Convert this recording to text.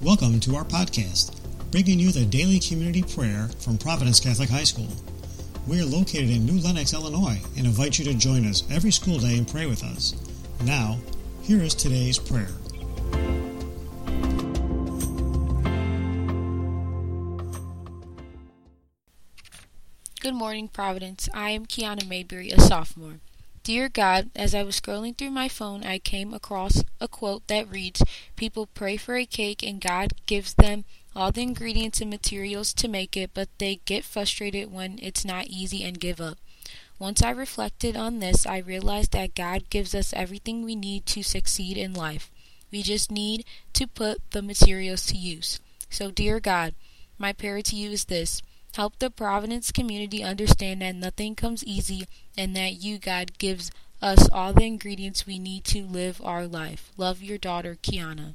Welcome to our podcast, bringing you the daily community prayer from Providence Catholic High School. We are located in New Lenox, Illinois, and invite you to join us every school day and pray with us. Now, here is today's prayer. Good morning, Providence. I am Kiana Mayberry, a sophomore. Dear God, as I was scrolling through my phone, I came across a quote that reads People pray for a cake, and God gives them all the ingredients and materials to make it, but they get frustrated when it's not easy and give up. Once I reflected on this, I realized that God gives us everything we need to succeed in life. We just need to put the materials to use. So, dear God, my prayer to you is this Help the Providence community understand that nothing comes easy and that you, God, gives us all the ingredients we need to live our life. Love your daughter, Kiana.